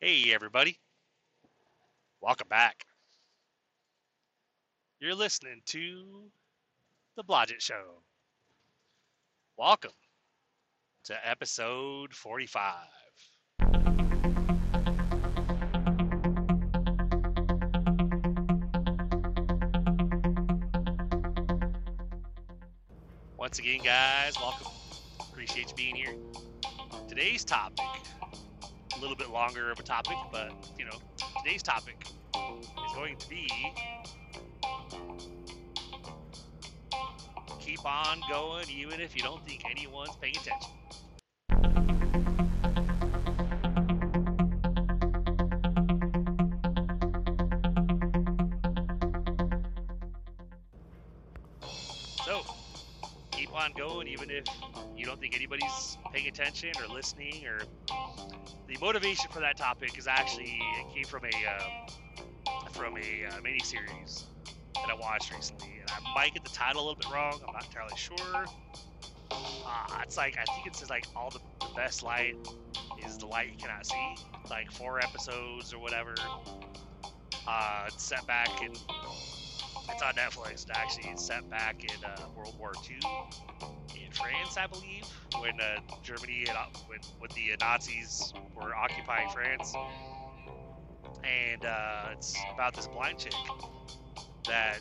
Hey, everybody. Welcome back. You're listening to The Blodgett Show. Welcome to episode 45. Once again, guys, welcome. Appreciate you being here. Today's topic, a little bit longer of a topic, but you know, today's topic is going to be keep on going even if you don't think anyone's paying attention. So, keep on going even if you don't think anybody's paying attention or listening or the motivation for that topic is actually it came from a um, from a uh, mini series that I watched recently, and I might get the title a little bit wrong. I'm not entirely sure. Uh, it's like I think it says like all the, the best light is the light you cannot see. Like four episodes or whatever. Uh, it's set back in. It's on Netflix. Actually, it's set back in uh, World War II France, I believe, when uh, Germany had, uh, when when the Nazis were occupying France, and uh, it's about this blind chick that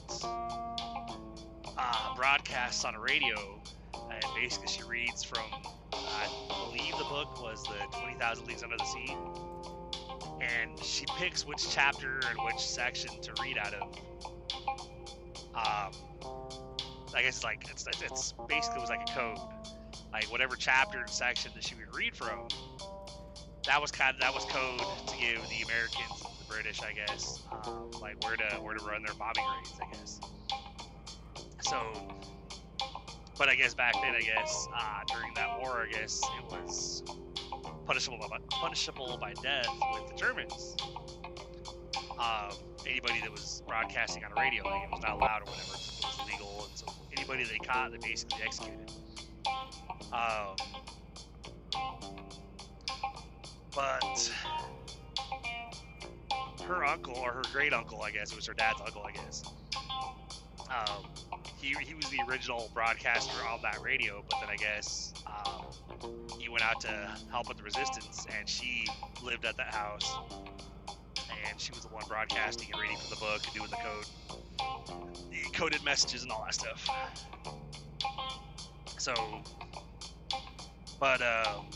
uh, broadcasts on a radio, and basically she reads from, I believe the book was the Twenty Thousand Leagues Under the Sea, and she picks which chapter and which section to read out of. Um, I guess like it's it's basically was like a code, like whatever chapter and section that she would read from. That was kind of that was code to give the Americans, the British, I guess, um, like where to where to run their bombing raids, I guess. So, but I guess back then, I guess uh, during that war, I guess it was punishable by punishable by death with the Germans. Um, anybody that was broadcasting on a radio, like it was not allowed or whatever, it was illegal, and so anybody they caught, they basically executed. Um, but her uncle or her great uncle, I guess it was her dad's uncle, I guess. Um, he he was the original broadcaster on that radio, but then I guess um, he went out to help with the resistance, and she lived at that house, and she was the one broadcasting and reading from the book and doing the code, the coded messages and all that stuff. So, but um,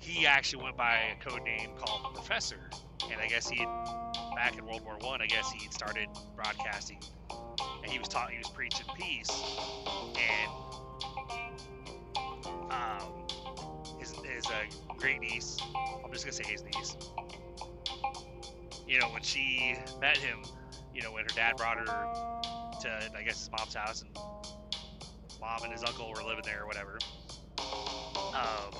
he actually went by a code name called Professor, and I guess he back in World War One, I, I guess he started broadcasting, and he was taught he was preaching peace, and um, his his uh, great niece, I'm just gonna say his niece, you know, when she met him, you know, when her dad brought her to I guess his mom's house, and mom and his uncle were living there or whatever. Um,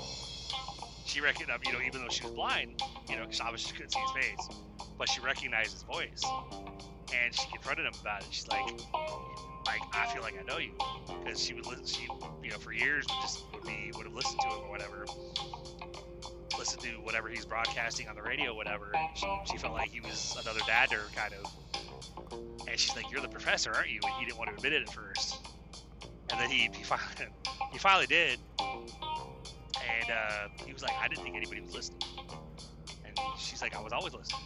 she recognized, you know, even though she was blind, you know, because obviously she couldn't see his face, but she recognized his voice, and she confronted him about it. She's like, like I feel like I know you, because she would listen, she, you know, for years would just would be would have listened to him or whatever, listen to whatever he's broadcasting on the radio, whatever. And she, she felt like he was another dad to her, kind of. And she's like, "You're the professor, aren't you?" And he didn't want to admit it at first, and then he he finally he finally did, and uh, he was like, I didn't think anybody was listening. And she's like, I was always listening.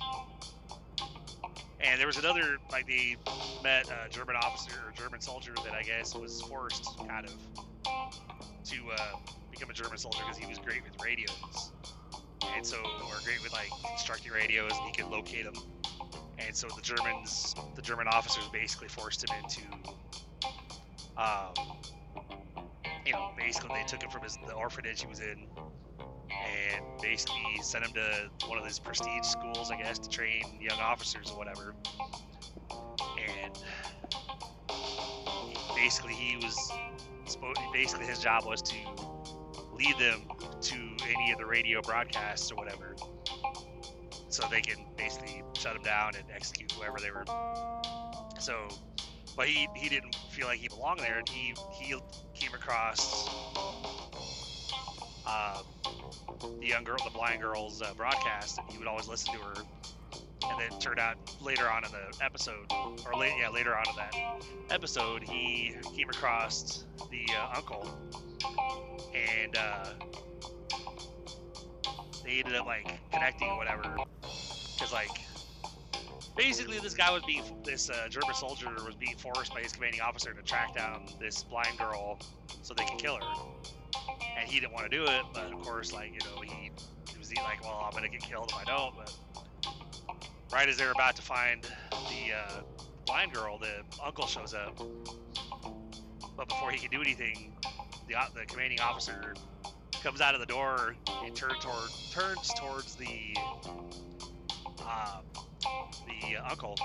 And there was another, like, they met a German officer or German soldier that I guess was forced, kind of, to uh, become a German soldier because he was great with radios. And so, or great with, like, constructing radios, and he could locate them. And so the Germans, the German officers basically forced him into, um, you know, basically they took him from his the orphanage he was in, and basically sent him to one of these prestige schools, I guess, to train young officers or whatever. And basically, he was. Basically, his job was to lead them to any of the radio broadcasts or whatever, so they can basically shut them down and execute whoever they were. So but he he didn't feel like he belonged there, and he he came across. Uh, the young girl, the blind girl's uh, broadcast, and he would always listen to her. And then turned out later on in the episode, or late, yeah, later on in that episode, he came across the uh, uncle, and uh, they ended up like connecting or whatever. Because like basically this guy was being this uh, German soldier was being forced by his commanding officer to track down this blind girl so they could kill her, and he didn't want to do it. But of course, like you know, he, he was like, well, I'm gonna get killed if I don't. But right as they're about to find the uh, blind girl, the uncle shows up. But before he can do anything, the the commanding officer comes out of the door and turn toward, turns towards the uh, the uncle,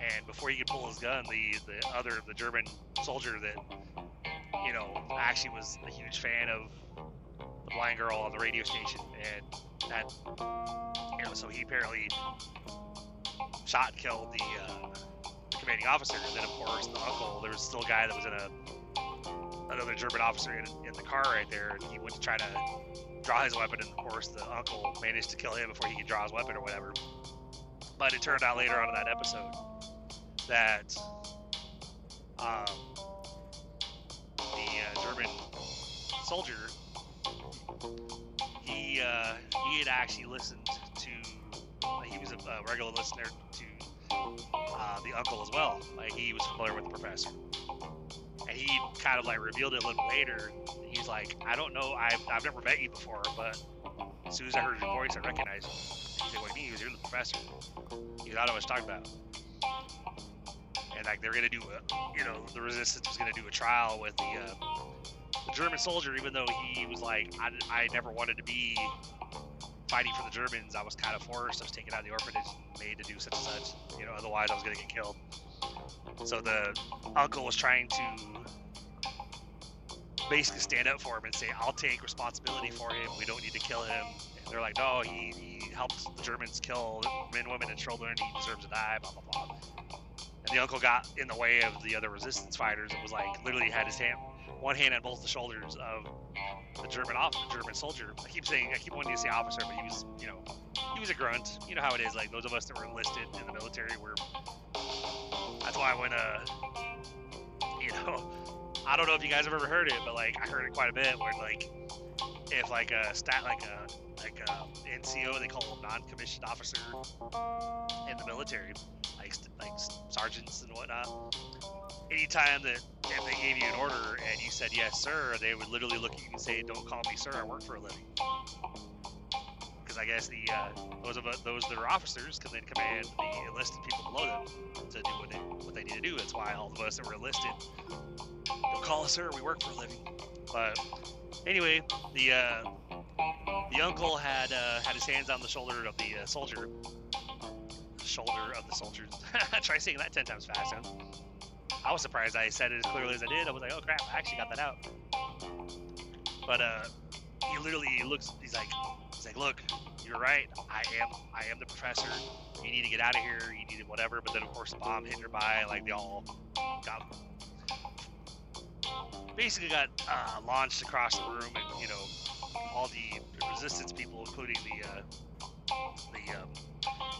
and before he could pull his gun, the the other the German soldier that you know actually was a huge fan of the blind girl on the radio station, and that you know so he apparently shot killed the, uh, the commanding officer, and then of course the uncle. There was still a guy that was in a another German officer in, in the car right there, and he went to try to draw his weapon, and of course the uncle managed to kill him before he could draw his weapon or whatever. But it turned out later on in that episode that um, the uh, German soldier he uh, he had actually listened to uh, he was a, regular listener to uh, the uncle as well. Like he was familiar with the professor, he kind of like revealed it a little later. He's like, I don't know, I've, I've never met you before, but as soon as I heard your voice, I recognized you. He's like, what do you mean? He was, you're the professor. I know I was talking about. And like they're gonna do, a, you know, the resistance was gonna do a trial with the, uh, the German soldier, even though he was like, I, I never wanted to be fighting for the Germans. I was kind of forced. I was taken out of the orphanage made to do such and such. You know, otherwise I was gonna get killed. So the uncle was trying to basically stand up for him and say, "I'll take responsibility for him. We don't need to kill him." And they're like, "No, he, he helped the Germans kill men, women, and children. He deserves to die." Blah blah blah. And the uncle got in the way of the other resistance fighters and was like, literally had his hand, one hand on both the shoulders of the German officer, German soldier. I keep saying, I keep wanting to say officer, but he was, you know, he was a grunt. You know how it is. Like those of us that were enlisted in the military were. That's why when uh, you know, I don't know if you guys have ever heard it, but like I heard it quite a bit. Where like, if like a stat like a like a NCO, they call them non-commissioned officer in the military, like like sergeants and whatnot. Anytime that if they gave you an order and you said yes, sir, they would literally look at you and say, "Don't call me sir. I work for a living." Because I guess the uh, those of us, those that are officers can then command the enlisted people below them to do what they what they need to do. That's why all of us that were enlisted don't call us sir. We work for a living. But anyway, the uh, the uncle had uh, had his hands on the shoulder of the uh, soldier. Shoulder of the soldier. Try saying that ten times fast. Huh? I was surprised I said it as clearly as I did. I was like, oh crap, I actually got that out. But uh, he literally looks. He's like, he's like, look, you're right. I am, I am the professor. You need to get out of here. You need to whatever. But then of course the bomb hit nearby. Like they all got basically got uh, launched across the room, and you know, all the resistance people, including the uh, the um,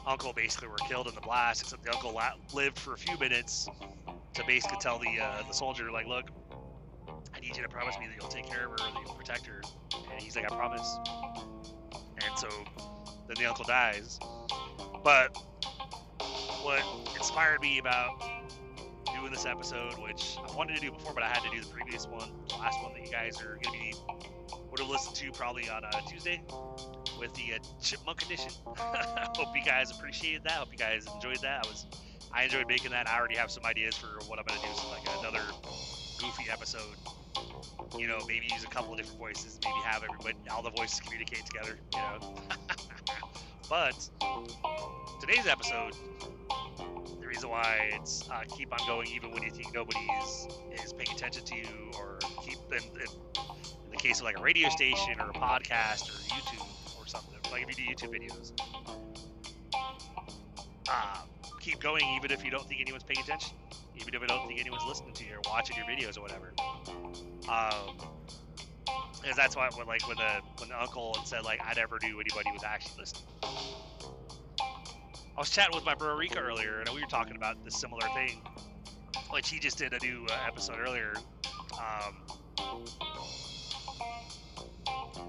uncle, basically were killed in the blast. Except the uncle lived for a few minutes to basically tell the uh, the soldier, like, look, I need you to promise me that you'll take care of her, that you'll protect her. And he's like, I promise. And so then the uncle dies. But what inspired me about doing this episode, which I wanted to do before, but I had to do the previous one, the last one that you guys are going to be would have listened to probably on uh, Tuesday with the uh, Chipmunk edition. Hope you guys appreciated that. Hope you guys enjoyed that. I was I enjoyed making that. I already have some ideas for what I'm to do. So like another goofy episode. You know, maybe use a couple of different voices. Maybe have everybody, all the voices communicate together. You know. but today's episode the reason why it's uh, keep on going even when you think nobody is, is paying attention to you, or keep in, in, the case of like a radio station or a podcast or YouTube or something, like if you do YouTube videos, uh, keep going even if you don't think anyone's paying attention, even if you don't think anyone's listening to you or watching your videos or whatever. Um, because that's why when like when the when the uncle said like I never knew anybody was actually listening. I was chatting with my bro Rika earlier, and we were talking about this similar thing. Like he just did a new uh, episode earlier. Um,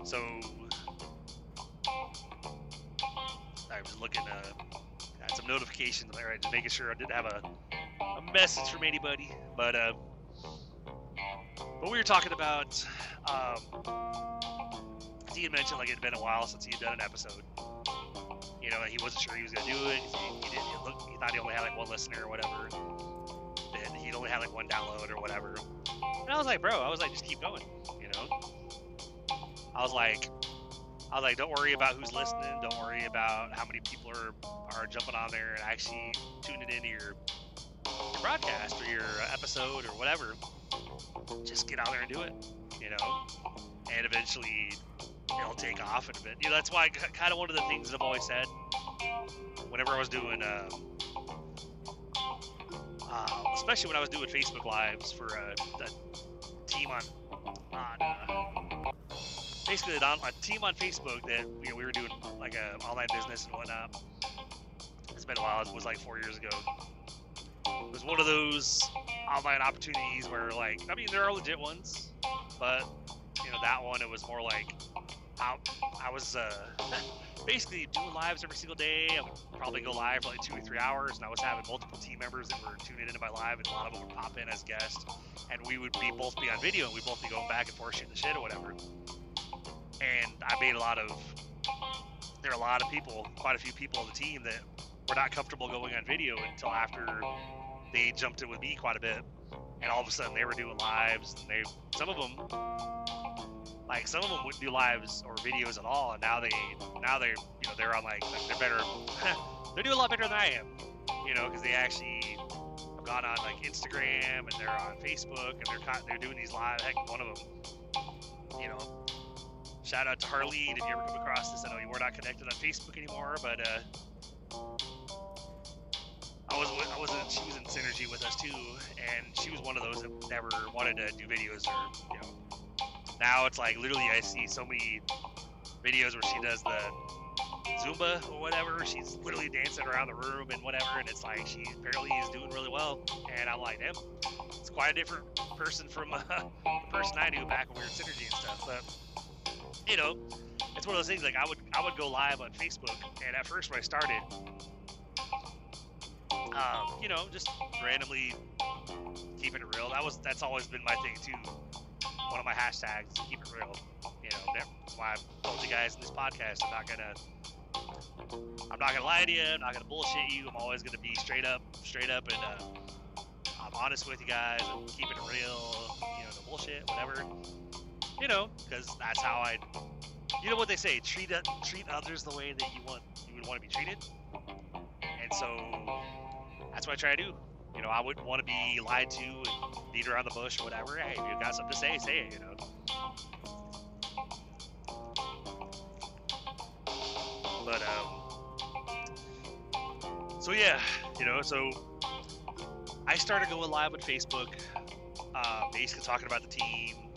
so I was looking, uh, some notifications there, just making sure I didn't have a, a message from anybody. But uh, but we were talking about. Um, he had mentioned like it had been a while since he had done an episode. You know, he wasn't sure he was gonna do it. He, he didn't. He, he thought he only had like one listener or whatever. And he'd only had like one download or whatever. And I was like, bro, I was like, just keep going. You know. I was like, I was like, don't worry about who's listening. Don't worry about how many people are are jumping on there and actually tuning into your your broadcast or your episode or whatever. Just get out there and do it. You know, and eventually it'll take off in a bit. You know, that's why kind of one of the things that I've always said whenever I was doing, uh, uh, especially when I was doing Facebook Lives for uh, the team on, on uh, basically on a team on Facebook that you know, we were doing like a online business and whatnot. It's been a while. It was like four years ago. It was one of those online opportunities where, like, I mean, there are legit ones, but you know, that one it was more like I, I was uh, basically doing lives every single day. I would probably go live for like two or three hours, and I was having multiple team members that were tuning into my live, and a lot of them would pop in as guests, and we would be both be on video, and we'd both be going back and forth shooting the shit or whatever. And I made a lot of there are a lot of people, quite a few people on the team that were not comfortable going on video until after they jumped in with me quite a bit, and all of a sudden they were doing lives, and they some of them like some of them wouldn't do lives or videos at all, and now they now they're you know they're on like they're better. they're doing a lot better than I am, you know, because they actually have gone on like Instagram and they're on Facebook and they're they're doing these live. Heck, one of them, you know, shout out to Harleen if you ever come across this. I know you were not connected on Facebook anymore, but uh, I was I was in, she was in synergy with us too, and she was one of those that never wanted to do videos or you know now it's like literally I see so many videos where she does the Zumba or whatever. She's literally dancing around the room and whatever, and it's like she apparently is doing really well. And I'm like, damn, it's quite a different person from uh, the person I knew back when we were synergy and stuff. But you know, it's one of those things. Like I would I would go live on Facebook, and at first when I started, um, you know, just randomly keeping it real. That was that's always been my thing too one of my hashtags keep it real. You know, that's why I told you guys in this podcast I'm not gonna I'm not gonna lie to you, I'm not gonna bullshit you, I'm always gonna be straight up straight up and uh, I'm honest with you guys and keeping it real, you know, no bullshit, whatever. You know, because that's how I you know what they say, treat treat others the way that you want you would want to be treated. And so that's what I try to do you know, I wouldn't want to be lied to and beat around the bush or whatever. Hey, if you got something to say, say it, you know. But, um, so yeah, you know, so I started going live on Facebook, uh, basically talking about the team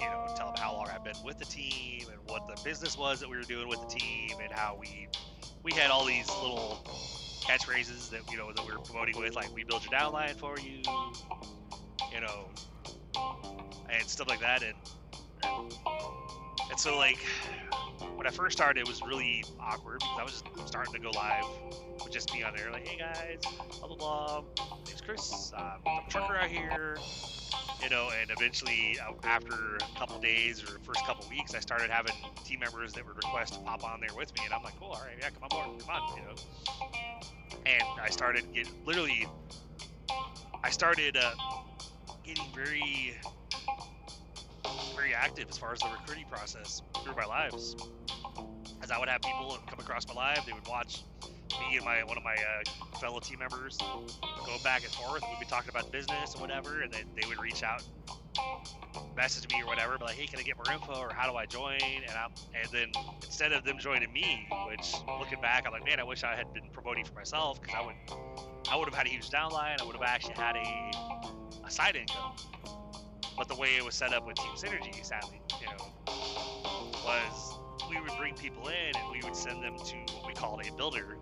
you know, tell them how long I've been with the team and what the business was that we were doing with the team and how we, we had all these little catchphrases that you know that we were promoting with, like "We build your downline for you," you know, and stuff like that. And and so like when I first started, it was really awkward because I was just starting to go live with just me on there, like, "Hey guys, blah blah blah, name's Chris, I'm a trucker out here." You know, and eventually, uh, after a couple days or first couple weeks, I started having team members that would request to pop on there with me, and I'm like, cool, all right, yeah, come on board, come on, you know and I started get literally. I started uh, getting very, very active as far as the recruiting process through my lives. As I would have people come across my live, they would watch me and my one of my uh, fellow team members go back and forth. We'd be talking about business or whatever, and then they would reach out, message me or whatever, be like, "Hey, can I get more info?" or "How do I join?" And I'm, and then instead of them joining me, which looking back, I'm like, man, I wish I had been promoting for myself because I would, I would have had a huge downline. I would have actually had a, a side income. But the way it was set up with Team Synergy, sadly, you know, was we would bring people in and we would send them to what we called a builder,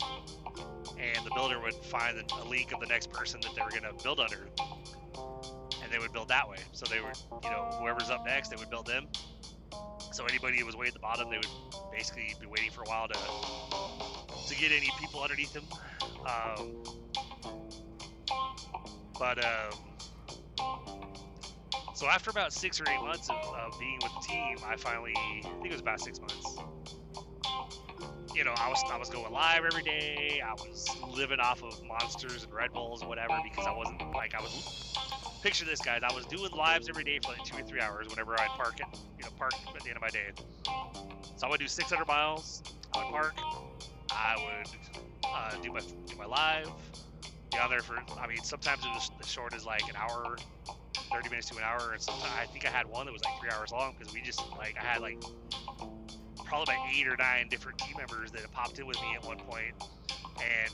and the builder would find a link of the next person that they were going to build under, and they would build that way. So they would, you know, whoever's up next, they would build them. So anybody who was way at the bottom, they would basically be waiting for a while to to get any people underneath them. Um, but um, so after about six or eight months of, of being with the team, I finally, I think it was about six months. You know, I was I was going live every day. I was living off of monsters and Red Bulls whatever because I wasn't like I was. Picture this, guys. I was doing lives every day for like two or three hours whenever I'd park it, you know, park at the end of my day. So I would do 600 miles. I would park. I would uh, do my do my live. Be on there for. I mean, sometimes it was as short as like an hour, 30 minutes to an hour, and sometimes I think I had one that was like three hours long because we just like I had like probably about eight or nine different team members that popped in with me at one point, and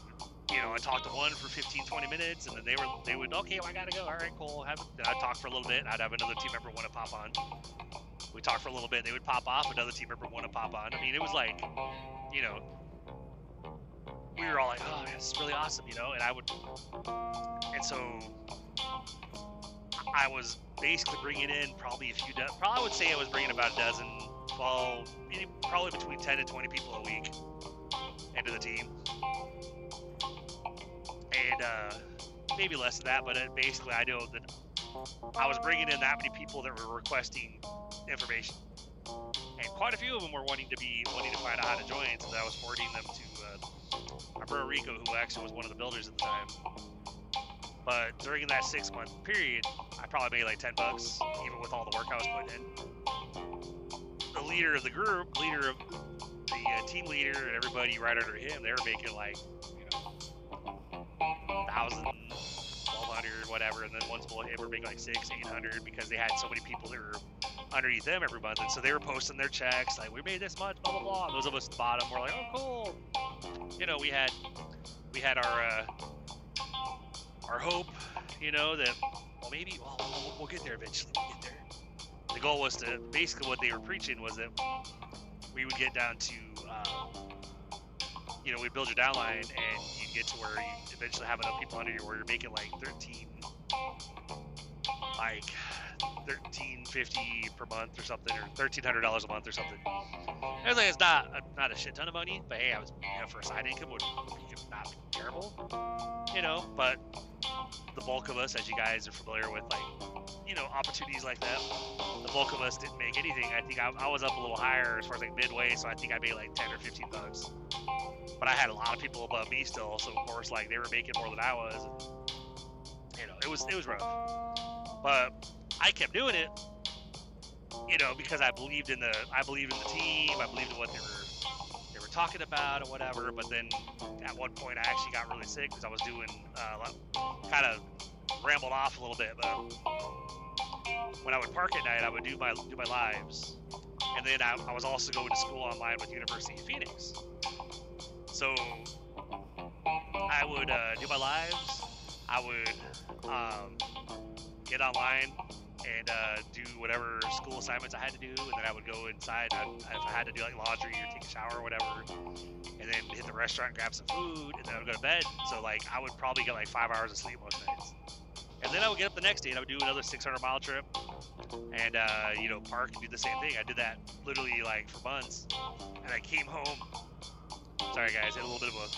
you know, I talked to one for 15, 20 minutes, and then they were they would okay, well, I gotta go. All right, cool. Have, then I'd talk for a little bit, and I'd have another team member want to pop on. We talked for a little bit. They would pop off. Another team member want to pop on. I mean, it was like, you know, we were all like, oh, this is really awesome, you know. And I would, and so I was basically bringing in probably a few, do- probably I would say I was bringing about a dozen, 12, probably between 10 to 20 people a week into the team. And uh, maybe less than that, but uh, basically I know that I was bringing in that many people that were requesting information. And quite a few of them were wanting to be wanting to find out how to join, so I was forwarding them to uh, our Rico, who actually was one of the builders at the time. But during that six month period, I probably made like 10 bucks, even with all the work I was putting in. The leader of the group, leader of the uh, team leader, and everybody right under him, they were making like, you know, thousand, twelve hundred, whatever. And then ones below him were making like six, eight hundred because they had so many people that were underneath them every month. And so they were posting their checks, like, we made this much, blah, blah, blah. And those of us at the bottom were like, oh, cool. You know, we had, we had our, uh, our hope, you know, that, well, maybe, well, we'll, we'll get there eventually. We'll get there. The goal was to, basically what they were preaching was that we would get down to, um, you know, we'd build your downline and you'd get to where you eventually have enough people under you where you're making like 13, like 1350 per month or something, or 1300 dollars a month or something. I was like, it's not not a shit ton of money, but hey, I was you know for a side income would not be terrible, you know. But the bulk of us, as you guys are familiar with, like you know opportunities like that, the bulk of us didn't make anything. I think I, I was up a little higher as far as like midway, so I think I made like 10 or 15 bucks. But I had a lot of people above me still, so of course like they were making more than I was. And, you know, it was it was rough. But I kept doing it, you know, because I believed in the I believed in the team. I believed in what they were were talking about or whatever. But then at one point, I actually got really sick because I was doing uh, kind of rambled off a little bit. But when I would park at night, I would do my do my lives, and then I, I was also going to school online with University of Phoenix. So I would uh, do my lives. I would um, get online and uh, do whatever school assignments I had to do, and then I would go inside. I'd, if I had to do like laundry or take a shower or whatever, and then hit the restaurant, grab some food, and then I would go to bed. So like I would probably get like five hours of sleep most nights. And then I would get up the next day and I would do another 600 mile trip, and uh, you know park and do the same thing. I did that literally like for months, and I came home. Sorry guys, I had a little bit of a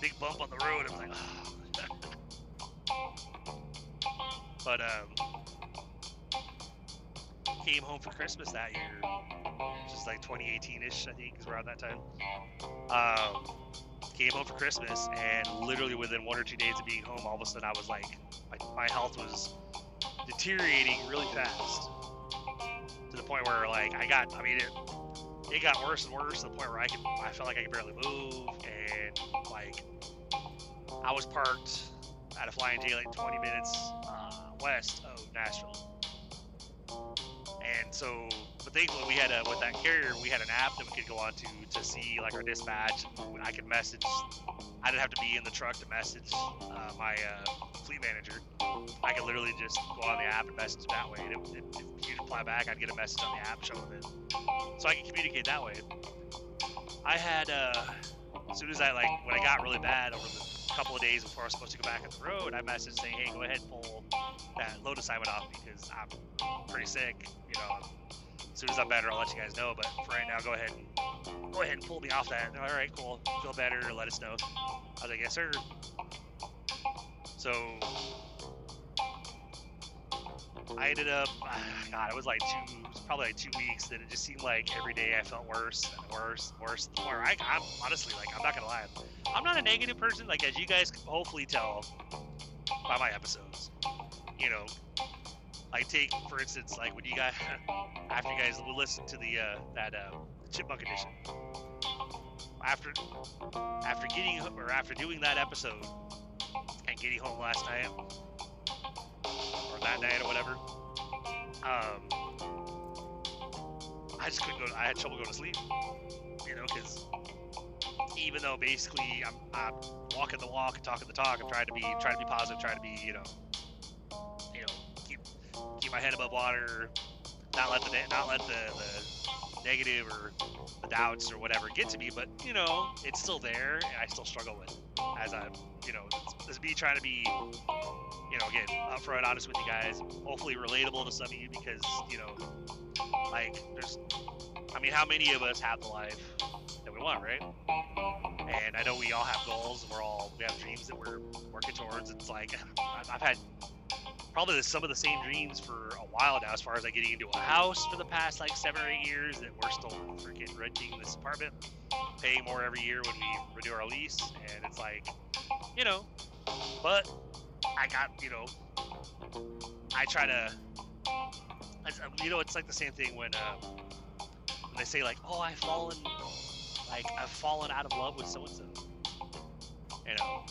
big bump on the road. I was like, but um, came home for Christmas that year, which is like 2018-ish, I think, is around that time. Um, came home for Christmas, and literally within one or two days of being home, all of a sudden I was like, my, my health was deteriorating really fast. To the point where like I got, I mean, it, it got worse and worse to the point where I could, I felt like I could barely move, and like I was parked at a flying J like 20 minutes uh, west of Nashville and so, but thankfully we had a with that carrier we had an app that we could go on to to see like our dispatch. I could message. I didn't have to be in the truck to message uh, my uh, fleet manager. I could literally just go on the app and message that way. And if, you reply back, I'd get a message on the app showing it. So I could communicate that way. I had, uh, as soon as I, like, when I got really bad over the couple of days before I was supposed to go back on the road, I messaged saying, hey, go ahead and pull that load assignment off because I'm pretty sick. You know, as soon as I'm better, I'll let you guys know. But for right now, go ahead and go ahead and pull me off that. All right, cool. Feel better. Let us know. I was like, yes, sir. So I ended up, God, it was like two, it was probably like two weeks that it just seemed like every day I felt worse and worse, worse. Or I, I'm honestly like, I'm not gonna lie, I'm not a negative person. Like as you guys can hopefully tell by my episodes, you know, I take for instance, like when you guys, after you guys listen to the uh, that uh, Chipmunk edition, after after getting or after doing that episode and getting home last night that night or whatever, um, I just couldn't go. I had trouble going to sleep, you know, because even though basically I'm, I'm walking the walk and talking the talk, I'm trying to be trying to be positive, trying to be you know, you know, keep keep my head above water, not let the not let the, the negative or the doubts or whatever get to me. But you know, it's still there, and I still struggle with it as I'm you know, this is me trying to be, you know, again, upfront, honest with you guys. Hopefully, relatable to some of you because, you know, like, there's, I mean, how many of us have the life that we want, right? And I know we all have goals. We're all, we have dreams that we're working towards. It's like, I've had probably some of the same dreams for a while now, as far as like getting into a house for the past like seven or eight years that we're still freaking renting this apartment, paying more every year when we renew our lease. And it's like, you know, but I got, you know, I try to, you know, it's like the same thing when, uh, when they say like, oh, I've fallen, like I've fallen out of love with so and so, you know,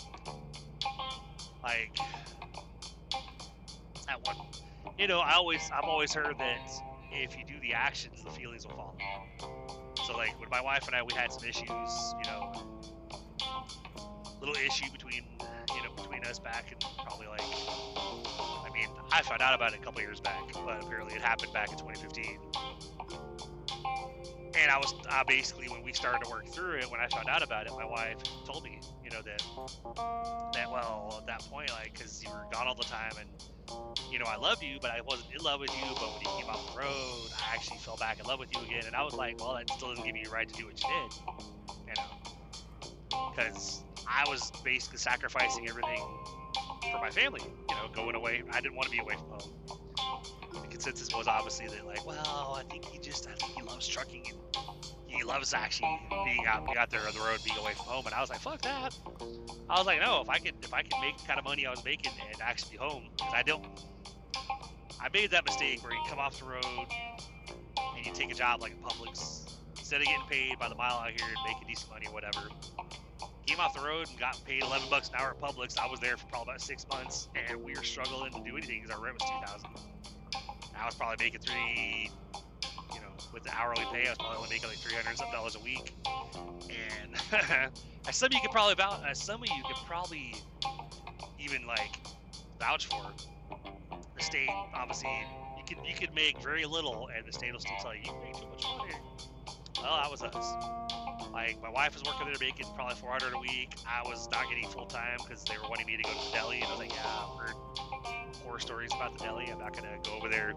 like that one, you know, I always, I've always heard that if you do the actions, the feelings will follow. So like when my wife and I, we had some issues, you know, little issue between you know between us back and probably like I mean I found out about it a couple years back, but apparently it happened back in 2015. And I was I basically when we started to work through it, when I found out about it, my wife told me, you know, that that well at that point, like, because you were gone all the time, and you know, I love you, but I wasn't in love with you. But when you came off the road, I actually fell back in love with you again, and I was like, well, that still doesn't give you the right to do what you did, you know, because I was basically sacrificing everything for my family. You know, going away. I didn't want to be away from home. The consensus was obviously that, like, well, I think he just, I think he loves trucking and he loves actually being out, being out there on the road, being away from home. And I was like, fuck that. I was like, no, if I could, if I could make the kind of money I was making and actually be home, because I don't. I made that mistake where you come off the road and you take a job like a Publix instead of getting paid by the mile out here and making decent money or whatever came off the road and got paid 11 bucks an hour at Publix. I was there for probably about six months, and we were struggling to do anything because our rent was 2,000. I was probably making three, you know, with the hourly pay, I was probably only making like 300 something dollars a week. And some of you could probably as some of you could probably even like vouch for, the state obviously you could you could make very little, and the state will still tell you you make too much money. Well, that was us. Like my wife was working there making probably 400 a week. I was not getting full time because they were wanting me to go to the deli, and I was like, yeah, I've heard horror stories about the deli. I'm not gonna go over there.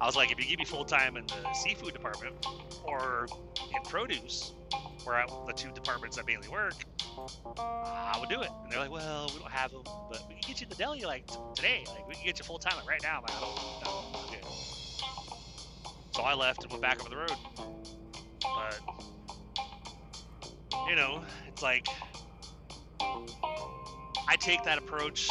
I was like, if you give me full time in the seafood department or in produce, where I, the two departments I mainly work, I would do it. And they're like, well, we don't have them, but we can get you in the deli like t- today. Like we can get you full time like right now. I'm like, I don't, no, So I left and went back over the road. But you know, it's like I take that approach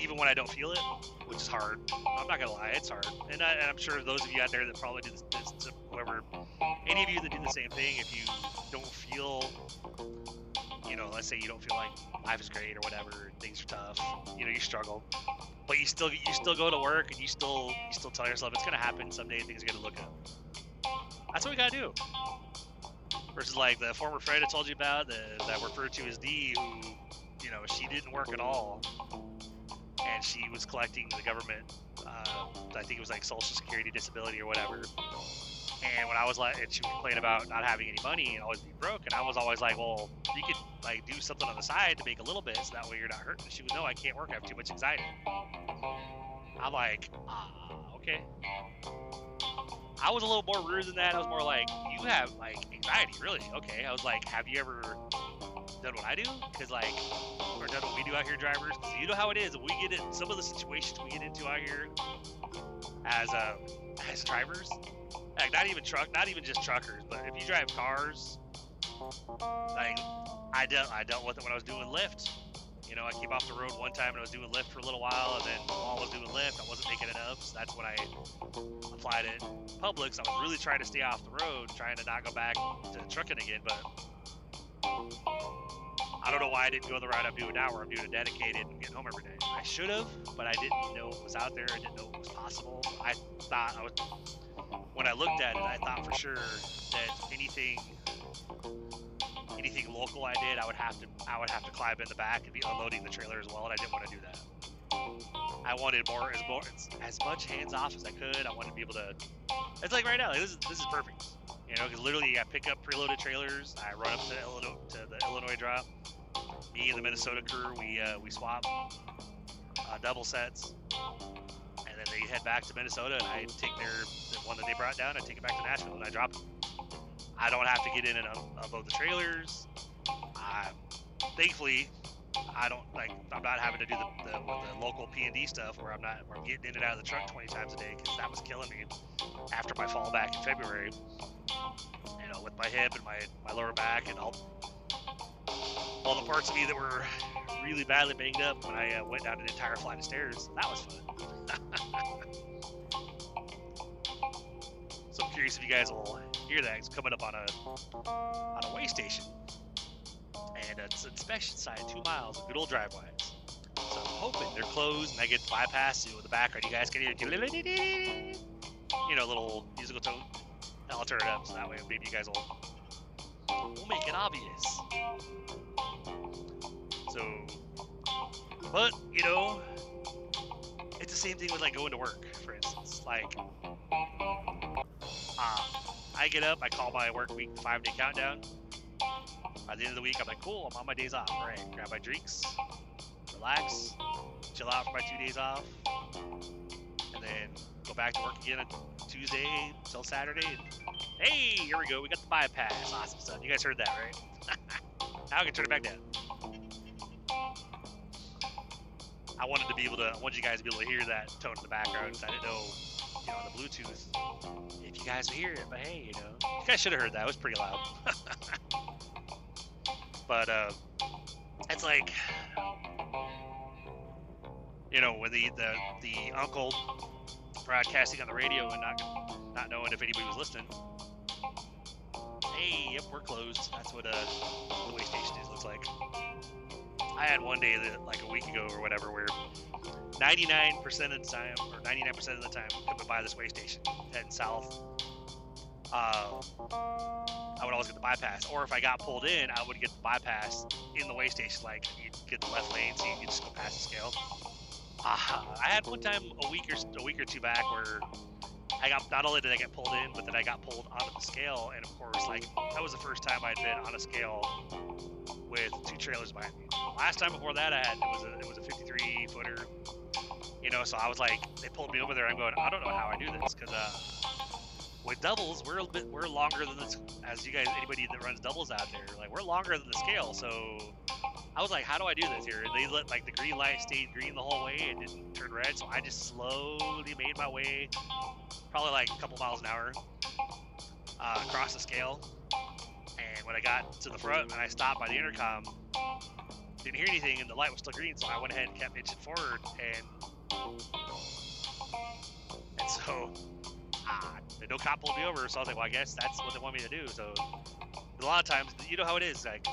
even when I don't feel it, which is hard. I'm not gonna lie, it's hard, and, I, am sure those of you out there that probably do this, this, whoever, any of you that do the same thing, if you don't feel, you know, let's say you don't feel like life is great or whatever, things are tough, you know, you struggle, but you still you still go to work and you still you still tell yourself it's gonna happen someday, things are gonna look up. That's what we gotta do. Versus like the former friend I told you about, the, that referred to as D, who, you know, she didn't work at all and she was collecting the government. Uh, I think it was like Social Security, disability, or whatever. And when I was like, and she would complain about not having any money and always being broke, and I was always like, well, you could like do something on the side to make a little bit, so that way you're not hurting. She goes, no, I can't work. I have too much anxiety. I'm like, ah, okay. I was a little more rude than that. I was more like, you have like anxiety, really? Okay. I was like, have you ever done what I do? Because like, or done what we do out here, drivers? You know how it is. We get in some of the situations we get into out here as uh, as drivers. Like not even truck, not even just truckers, but if you drive cars, like I dealt I dealt with it when I was doing Lyft. You know, I came off the road one time and I was doing Lyft for a little while, and then while I was doing Lyft, I wasn't making enough, so that's when I applied it Publix. I was really trying to stay off the road, trying to not go back to trucking again, but I don't know why I didn't go the route I'm doing now, where I'm doing a dedicated and getting home every day. I should have, but I didn't know it was out there. I didn't know it was possible. I thought I was when I looked at it, I thought for sure that anything anything local I did, I would have to I would have to climb in the back and be unloading the trailer as well, and I didn't want to do that. I wanted more as more as much hands off as I could. I wanted to be able to. It's like right now, like this is this is perfect. You know, because literally I pick up preloaded trailers. I run up to Illinois to the Illinois drop. Me and the Minnesota crew, we uh, we swap uh, double sets, and then they head back to Minnesota, and I take their the one that they brought down, I take it back to Nashville, and I drop them. I don't have to get in and unload the trailers. I, thankfully, I don't like. I'm not having to do the, the, the local P and D stuff where I'm not. Where I'm getting in and out of the truck 20 times a day because that was killing me after my fall back in February. You know, with my hip and my my lower back and all all the parts of me that were really badly banged up when I uh, went down an entire flight of stairs. That was fun. curious if you guys will hear that. It's coming up on a on a weigh station, and it's inspection site, two miles, of good old Drivewyze. So I'm hoping they're closed and I get bypassed in the background. You guys can hear, you know, a little musical tone. I'll turn it up so that way maybe you guys will we'll make it obvious. So, but you know, it's the same thing with like going to work, for instance. Like, uh, I get up, I call my work week five day countdown. By the end of the week, I'm like, cool, I'm on my days off. All right, grab my drinks, relax, chill out for my two days off, and then go back to work again on Tuesday till Saturday. And, hey, here we go. We got the bypass. Awesome stuff. You guys heard that, right? now I can turn it back down. I wanted to be able to, I wanted you guys to be able to hear that tone in the background I didn't know, you know, on the Bluetooth, if you guys hear it. But hey, you know, you guys should have heard that. It was pretty loud. but uh, it's like, you know, when the the the uncle broadcasting on the radio and not not knowing if anybody was listening. Hey, yep, we're closed. That's what uh, the weigh station is. Looks like. I had one day that like a week ago or whatever where 99% of the time or 99% of the time coming by this weigh station heading south uh, I would always get the bypass or if I got pulled in I would get the bypass in the weigh station like you get the left lane so you can just go past the scale uh, I had one time a week or a week or two back where I got not only did I get pulled in, but then I got pulled onto the scale, and of course, like that was the first time I'd been on a scale with two trailers behind me. Last time before that, I had it was a it was a 53 footer, you know. So I was like, they pulled me over there. I'm going, I don't know how I do this because uh, with doubles, we're a bit we're longer than this. As you guys, anybody that runs doubles out there, like we're longer than the scale. So I was like, how do I do this here? And They let like the green light stayed green the whole way and didn't turn red. So I just slowly made my way probably like a couple miles an hour uh, across the scale. And when I got to the front and I stopped by the intercom, didn't hear anything and the light was still green, so I went ahead and kept inching forward. And and so ah, no cop pulled me over, so I was like, well, I guess that's what they want me to do. So a lot of times, you know how it is, like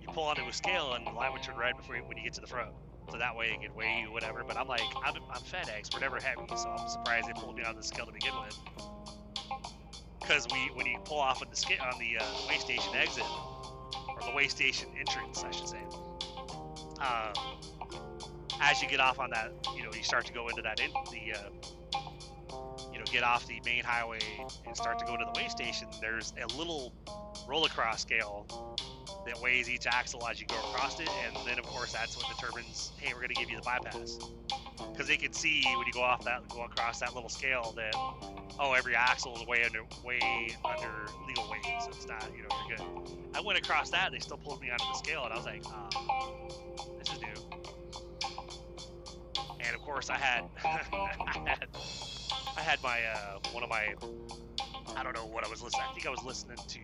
you pull onto a scale and the light would turn red before you, when you get to the front so that way they can weigh you, whatever. But I'm like, I'm, I'm FedEx, we're never heavy, so I'm surprised they pulled me on the scale to begin with. Because we, when you pull off on the scale on the uh, weigh station exit, or the weigh station entrance, I should say, um, as you get off on that, you know, you start to go into that in the, uh, you know, get off the main highway and start to go to the weigh station. There's a little rollercross scale that weighs each axle as you go across it, and then of course that's what determines, hey, we're going to give you the bypass, because they can see when you go off that, go across that little scale that, oh, every axle is way under, way under legal weight, so it's not, you know, you're good. I went across that, they still pulled me onto the scale, and I was like, oh, course, I had, I had, my uh, one of my, I don't know what I was listening. I think I was listening to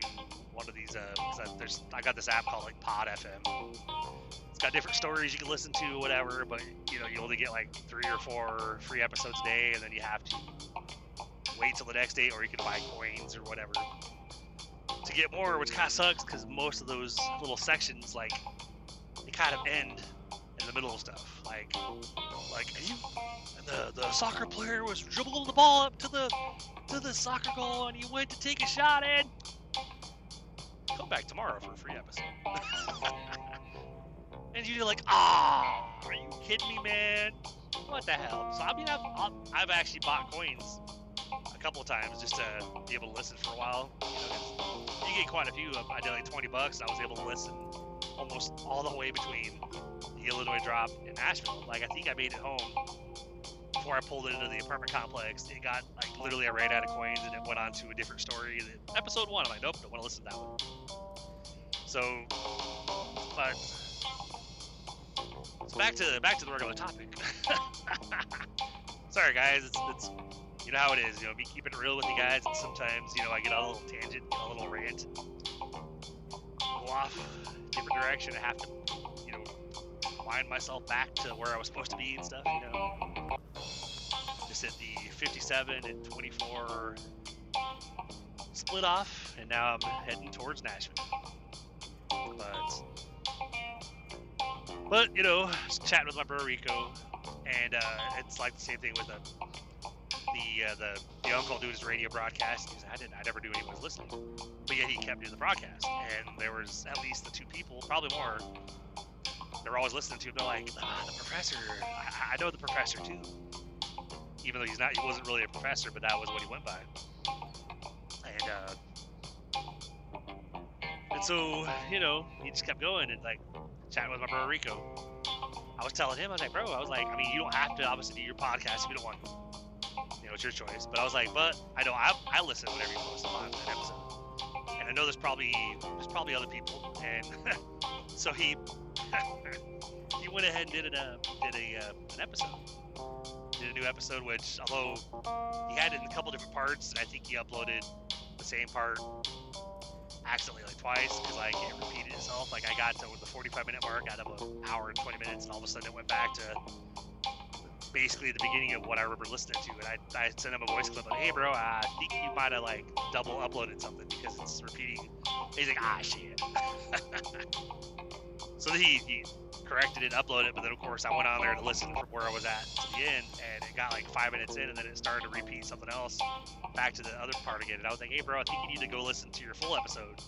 one of these. Uh, I, there's, I got this app called like Pod FM. It's got different stories you can listen to, whatever. But you know, you only get like three or four free episodes a day, and then you have to wait till the next day, or you can buy coins or whatever to get more, which kind of sucks because most of those little sections, like, they kind of end the middle of stuff. Like, like you, the the soccer player was dribbling the ball up to the to the soccer goal, and he went to take a shot, and come back tomorrow for a free episode. and you're like, ah, are you kidding me, man? What the hell? So I mean, I've I've, I've actually bought coins a couple of times just to be able to listen for a while. You, know, you get quite a few. I did like 20 bucks. I was able to listen almost all the way between the Illinois drop in Nashville. Like I think I made it home before I pulled it into the apartment complex. It got like literally I ran out of coins and it went on to a different story. Episode one, I'm like, nope, don't want to listen to that one. So, but so back to back to the regular topic. Sorry guys, it's, it's you know how it is. You know, me keeping it real with you guys, and sometimes you know I get a little tangent, a little rant, go off different direction. I have to, wind myself back to where I was supposed to be and stuff. You know, just at the 57 and 24 split off, and now I'm heading towards Nashville. But, but you know, just chatting with my bro Rico, and uh, it's like the same thing with the uh, the the uncle doing his radio broadcast. He was, I didn't, I never knew anyone was listening, but yet he kept doing the broadcast, and there was at least the two people, probably more. They're always listening to him. They're like, ah, the professor. I, I know the professor too, even though he's not. He wasn't really a professor, but that was what he went by. And uh, and so you know, he just kept going and like chatting with my brother Rico. I was telling him, I was like, bro, I was like, I mean, you don't have to obviously do your podcast if you don't want you know, it's your choice. But I was like, but I know I, I listen whenever you post an episode, and I know there's probably there's probably other people, and so he he went ahead and did an did a uh, an episode, did a new episode, which although he had it in a couple different parts, I think he uploaded the same part accidentally like twice because like it repeated itself. Like I got to the 45 minute mark out of an hour and 20 minutes, and all of a sudden it went back to basically the beginning of what I remember listening to, and I, I sent him a voice clip like, "Hey, bro, I think you might have like double uploaded something because it's repeating." He's like, "Ah, shit." so he, he corrected it, uploaded it, but then of course I went on there to listen from where I was at to the end, and it got like five minutes in, and then it started to repeat something else back to the other part again, and I was like, "Hey, bro, I think you need to go listen to your full episode."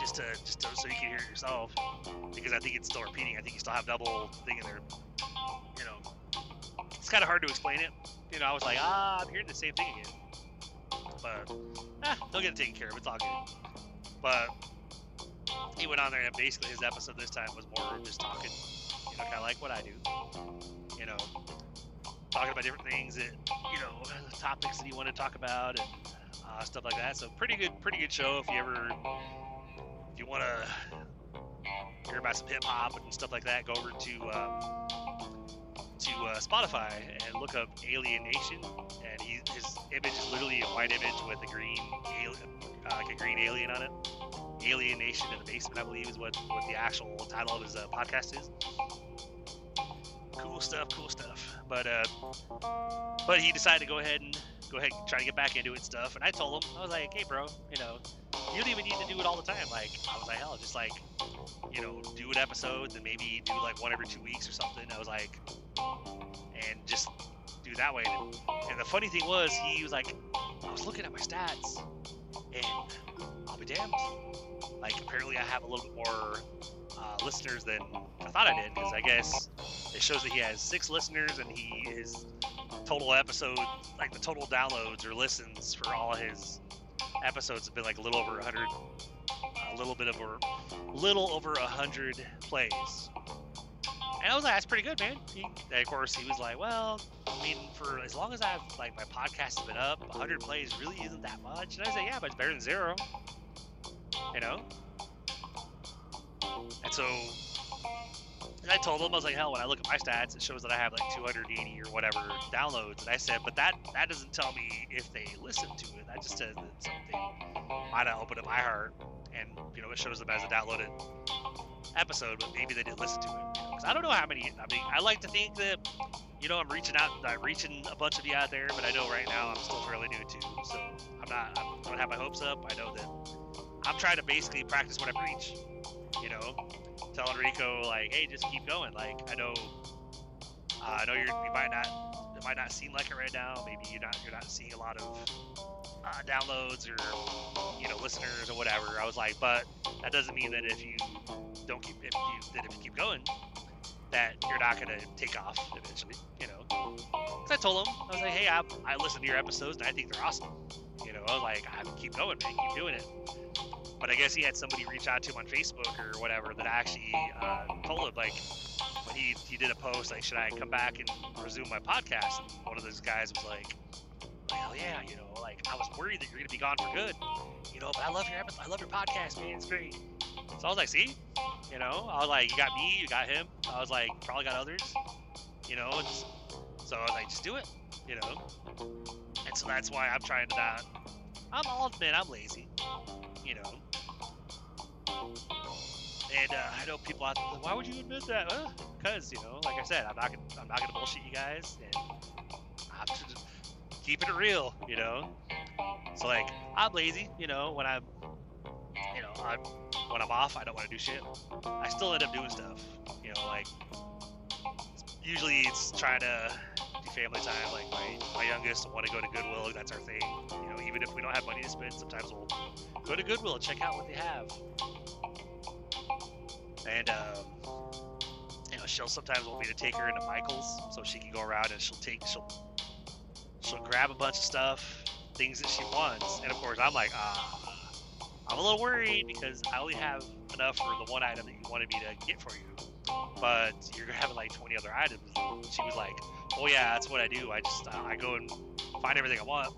Just to, just to, so you can hear it yourself, because I think it's still repeating. I think you still have double thing in there, kind of hard to explain it. You know, I was like, ah, I'm hearing the same thing again. But, eh, they'll get it taken care of. It's all good. But he went on there, and basically his episode this time was more just talking, you know, kind of like what I do. You know, talking about different things that, you know, topics that he wanted to talk about and uh, stuff like that. So pretty good, pretty good show. If you ever, if you want to hear about some hip hop and stuff like that, go over to um, to uh, Spotify and look up Alien Nation, and he, his image is literally a white image with a green alien, uh, like a green alien on it. Alien Nation in the basement, I believe, is what what the actual title of his uh, podcast is. Cool stuff, cool stuff. But uh, but he decided to go ahead and go ahead and try to get back into it and stuff. And I told him, I was like, hey, bro, you know, you don't even need to do it all the time. Like, I was like, hell, just like, you know, do an episode, then maybe do like one every two weeks or something. I was like, and just do that way. And the funny thing was, he was like, I was looking at my stats, and I'll be damned. Like, apparently, I have a little bit more uh, listeners than I thought I did, because I guess it shows that he has six listeners and he is total episode like the total downloads or listens for all his episodes have been like a little over 100 a little bit over little over 100 plays and I was like, that's pretty good, man. He, of course, he was like, well, I mean, for as long as I've, like, my podcast has been up, 100 plays really isn't that much. And I said, yeah, but it's better than zero. You know? And so and I told him, I was like, hell, when I look at my stats, it shows that I have like 280 or whatever downloads. And I said, but that that doesn't tell me if they listen to it. That just says that something might have opened up my heart, and you know, it shows them as a downloaded episode, but maybe they didn't listen to it. Because I don't know how many. I mean, I like to think that you know I'm reaching out, I'm reaching a bunch of you out there, but I know right now I'm still fairly new too, so I'm not. I don't have my hopes up. I know that I'm trying to basically practice what I preach. You know, telling Rico like, hey, just keep going. Like I know, uh, I know you're, you might not, it might not seem like it right now. Maybe you're not, you're not seeing a lot of uh, downloads or you know listeners or whatever. I was like, but that doesn't mean that if you don't keep, if you that if you keep going, that you're not gonna take off eventually. You know, because I told him, I was like, hey, I, I listen to your episodes and I think they're awesome. You know, I was like, I keep going, man, keep doing it. But I guess he had somebody reach out to him on Facebook or whatever that actually uh, told him like when he he did a post like, should I come back and resume my podcast? And one of those guys was like, hell yeah, you know, like I was worried that you're gonna be gone for good, you know, but I love your I love your podcast, man, it's great. So I was like, see, you know, I was like, you got me, you got him. I was like, probably got others, you know. Just, so I was like, just do it, you know. And so that's why I'm trying to not. I'm all admit I'm lazy, you know. And uh, I know people out there, why would you admit that? Because you know, like I said, I'm not gonna, I'm not gonna bullshit you guys, and I'm just keeping it real, you know. So like, I'm lazy, you know. When I'm, you know, I'm when I'm off, I don't want to do shit. I still end up doing stuff, you know, like usually it's trying to family time. Like my, my youngest want to go to Goodwill. That's our thing. You know, even if we don't have money to spend, sometimes we'll go to Goodwill and check out what they have. And um, you know, she'll sometimes want me to take her into Michael's so she can go around and she'll take she'll she'll grab a bunch of stuff, things that she wants, and of course I'm like, ah. I'm a little worried because I only have enough for the one item that you wanted me to get for you but you're having like 20 other items. She was like, "Oh yeah, that's what I do. I just uh, I go and find everything I want,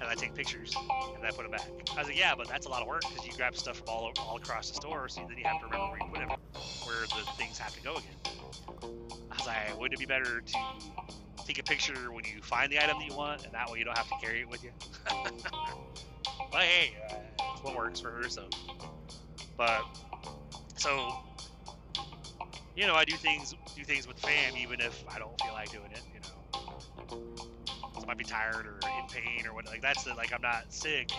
and I take pictures and I put them back." I was like, "Yeah, but that's a lot of work because you grab stuff from all all across the store, so then you have to remember where you put it, where the things have to go again." I was like, "Wouldn't it be better to take a picture when you find the item that you want, and that way you don't have to carry it with you?" but hey, uh, it's what works for her. So, but so you know, I do things do things with fam even if I don't feel like doing it. You know, I might be tired or in pain or what. Like that's the, like I'm not sick,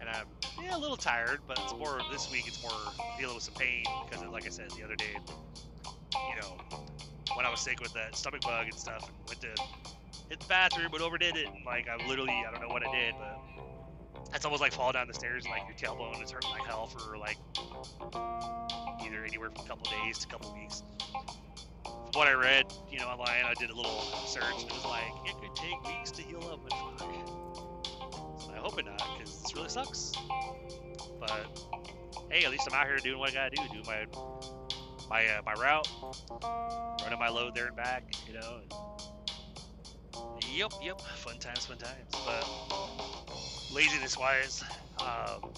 and I'm yeah a little tired, but it's more this week. It's more dealing with some pain because, like I said the other day, you know, when I was sick with that stomach bug and stuff, and went to hit the bathroom but overdid it, and like I literally I don't know what I did, but it's almost like fall down the stairs and like your tailbone is hurting like hell for like either anywhere from a couple days to a couple weeks. From what I read, you know, online, I did a little search and it was like it could take weeks to heal up. But fuck, so I hope it not because this really sucks. But hey, at least I'm out here doing what I gotta do, doing my my uh, my route, running my load there and back, you know. And, Yep, yep. Fun times, fun times. But laziness wise, um,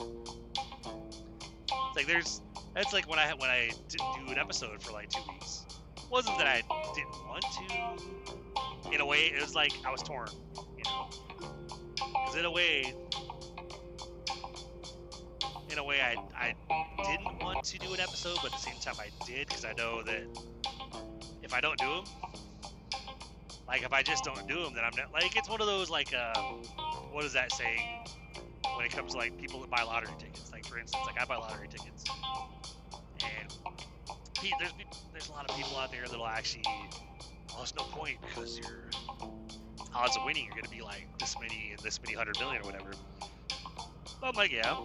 it's like there's. It's like when I when I didn't do an episode for like two weeks. It wasn't that I didn't want to. In a way, it was like I was torn. You know, because in a way, in a way, I I didn't want to do an episode, but at the same time, I did because I know that if I don't do them, like if I just don't do them, then I'm not like it's one of those like uh, what is that saying when it comes to like people that buy lottery tickets? Like for instance, like I buy lottery tickets, and there's there's a lot of people out there that'll actually oh, well, there's no point because your odds of winning are going to be like this many and this many hundred million or whatever. But I'm like, yeah.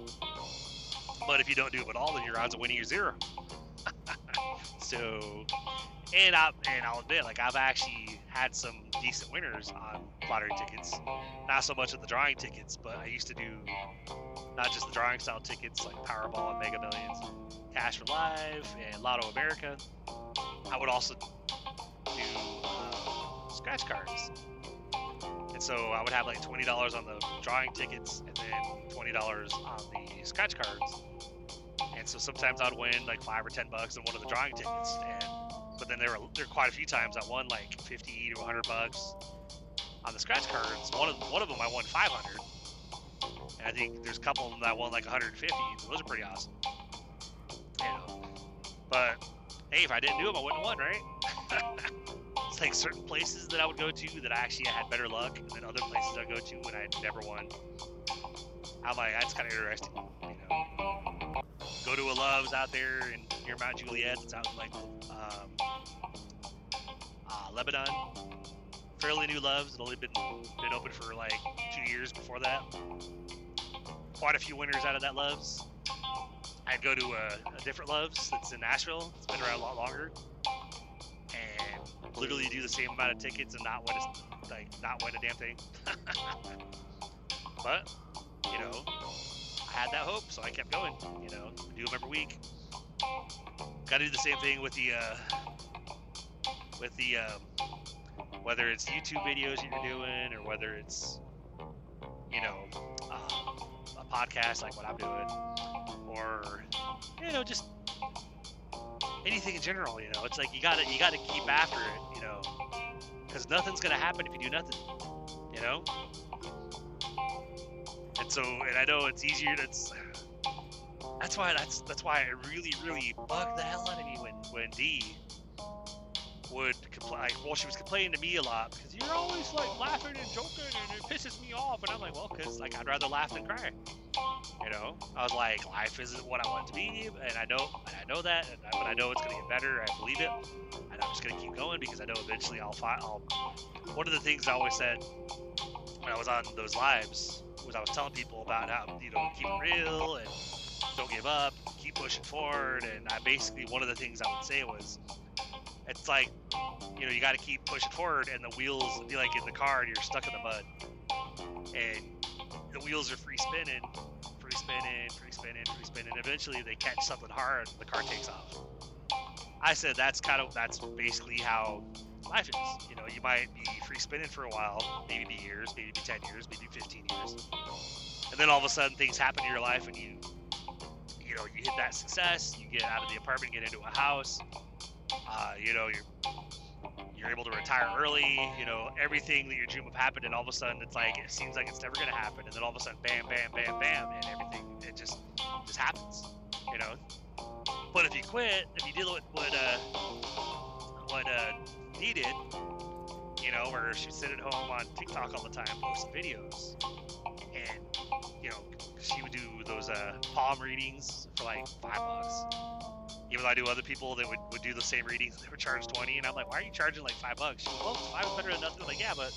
But if you don't do it at all, then your odds of winning are zero. so And I and I'll admit, like I've actually had some decent winners on lottery tickets. Not so much of the drawing tickets, but I used to do not just the drawing style tickets like Powerball and Mega Millions, Cash for Life, and Lotto America. I would also do scratch cards. And so I would have like twenty dollars on the drawing tickets and then twenty dollars on the scratch cards. And so sometimes I'd win like five or ten bucks on one of the drawing tickets, and but then there were there were quite a few times I won like fifty to hundred bucks on the scratch cards. One of one of them I won five hundred, and I think there's a couple of them that I won like 150. Those are pretty awesome. You know, but hey, if I didn't do them, I wouldn't have won, right? it's like certain places that I would go to that I actually had better luck, and then other places I go to when I never won. I'm like, that's kind of interesting, you know. Go to a Love's out there in near Mount Juliet. It's out in like um, uh, Lebanon. Fairly new Love's. It only been been open for like two years before that. Quite a few winners out of that Love's. I'd go to a, a different Love's that's in Nashville. It's been around a lot longer, and literally do the same amount of tickets and not win a, like not win a damn thing. but you know, had that hope, so I kept going. You know, do them every week. Got to do the same thing with the uh, with the um, whether it's YouTube videos you're doing or whether it's you know um, a podcast like what I'm doing or you know just anything in general. You know, it's like you gotta you gotta keep after it. You know, because nothing's gonna happen if you do nothing. You know. And so, and I know it's easier. That's that's why that's that's why it really really bugged the hell out of me when when D would complain. Like, well, she was complaining to me a lot because you're always like laughing and joking, and it pisses me off. And I'm like, well, because like I'd rather laugh than cry. You know, I was like, life isn't what I want to be, and I know, and I know that, and I, but I know it's gonna get better. I believe it, and I'm just gonna keep going because I know eventually I'll find. I'll. One of the things I always said when I was on those lives was I was telling people about how you know keep real and don't give up, keep pushing forward, and I basically one of the things I would say was it's like you know you got to keep pushing forward and the wheels be like in the car and you're stuck in the mud. And the wheels are free spinning free spinning free spinning free spinning. Eventually they catch something hard and the car takes off. I said that's kind of that's basically how life is you know you might be free spinning for a while maybe be years maybe be 10 years maybe 15 years and then all of a sudden things happen in your life and you you know you hit that success you get out of the apartment get into a house uh, you know, you're you're able to retire early. You know, everything that you dream of happened, and all of a sudden it's like it seems like it's never gonna happen, and then all of a sudden, bam, bam, bam, bam, and everything it just just happens. You know. But if you quit, if you deal with what uh, uh, he did, you know, where she'd sit at home on TikTok all the time, posting videos, and you know, she would do those uh, palm readings for like five bucks even though I do other people that would, would do the same readings, they would charge 20. And I'm like, why are you charging like five bucks? Well, five is better than nothing. I'm like, yeah, but